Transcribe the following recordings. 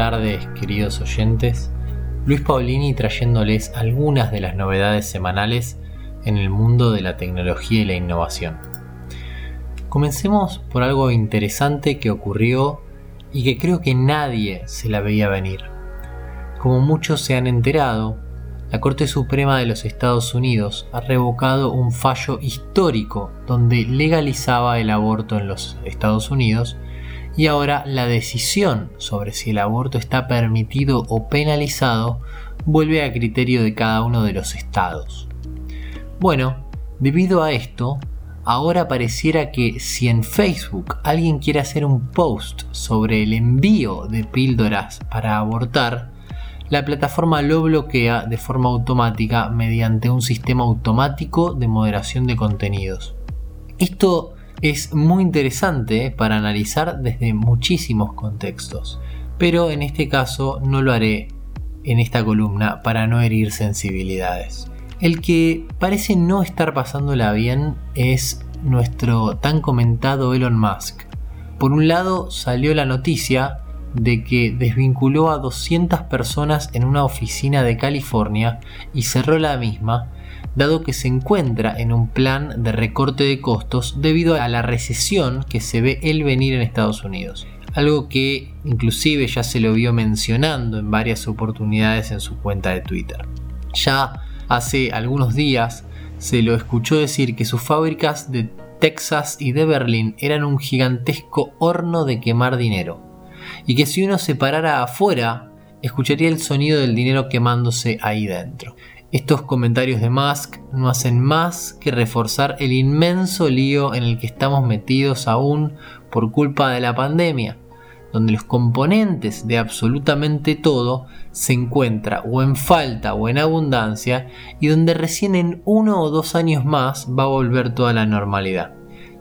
tardes, queridos oyentes. Luis Paulini trayéndoles algunas de las novedades semanales en el mundo de la tecnología y la innovación. Comencemos por algo interesante que ocurrió y que creo que nadie se la veía venir. Como muchos se han enterado, la Corte Suprema de los Estados Unidos ha revocado un fallo histórico donde legalizaba el aborto en los Estados Unidos y ahora la decisión sobre si el aborto está permitido o penalizado vuelve a criterio de cada uno de los estados. Bueno, debido a esto, ahora pareciera que si en Facebook alguien quiere hacer un post sobre el envío de píldoras para abortar, la plataforma lo bloquea de forma automática mediante un sistema automático de moderación de contenidos. Esto es muy interesante para analizar desde muchísimos contextos, pero en este caso no lo haré en esta columna para no herir sensibilidades. El que parece no estar pasándola bien es nuestro tan comentado Elon Musk. Por un lado salió la noticia de que desvinculó a 200 personas en una oficina de California y cerró la misma dado que se encuentra en un plan de recorte de costos debido a la recesión que se ve el venir en Estados Unidos. Algo que inclusive ya se lo vio mencionando en varias oportunidades en su cuenta de Twitter. Ya hace algunos días se lo escuchó decir que sus fábricas de Texas y de Berlín eran un gigantesco horno de quemar dinero. Y que si uno se parara afuera, escucharía el sonido del dinero quemándose ahí dentro. Estos comentarios de Musk no hacen más que reforzar el inmenso lío en el que estamos metidos aún por culpa de la pandemia, donde los componentes de absolutamente todo se encuentran o en falta o en abundancia y donde recién en uno o dos años más va a volver toda la normalidad.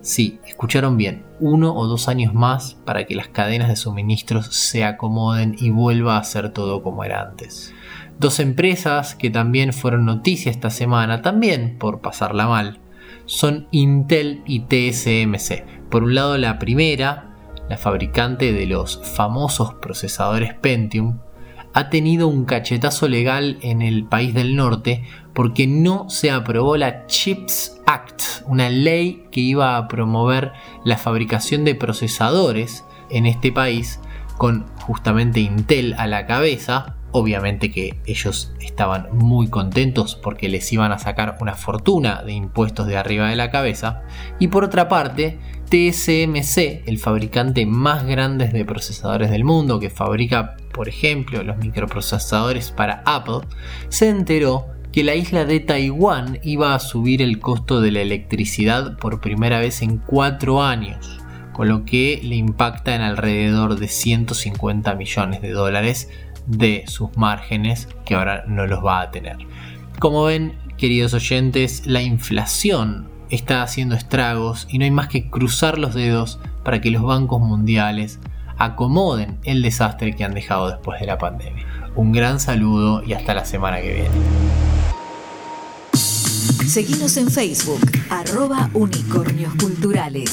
Sí, escucharon bien, uno o dos años más para que las cadenas de suministros se acomoden y vuelva a ser todo como era antes. Dos empresas que también fueron noticia esta semana, también por pasarla mal, son Intel y TSMC. Por un lado la primera, la fabricante de los famosos procesadores Pentium, ha tenido un cachetazo legal en el país del norte porque no se aprobó la CHIPS Act, una ley que iba a promover la fabricación de procesadores en este país con justamente Intel a la cabeza Obviamente que ellos estaban muy contentos porque les iban a sacar una fortuna de impuestos de arriba de la cabeza. Y por otra parte, TSMC, el fabricante más grande de procesadores del mundo, que fabrica, por ejemplo, los microprocesadores para Apple, se enteró que la isla de Taiwán iba a subir el costo de la electricidad por primera vez en cuatro años, con lo que le impacta en alrededor de 150 millones de dólares de sus márgenes que ahora no los va a tener. Como ven, queridos oyentes, la inflación está haciendo estragos y no hay más que cruzar los dedos para que los bancos mundiales acomoden el desastre que han dejado después de la pandemia. Un gran saludo y hasta la semana que viene. Seguimos en Facebook, arroba unicornios culturales.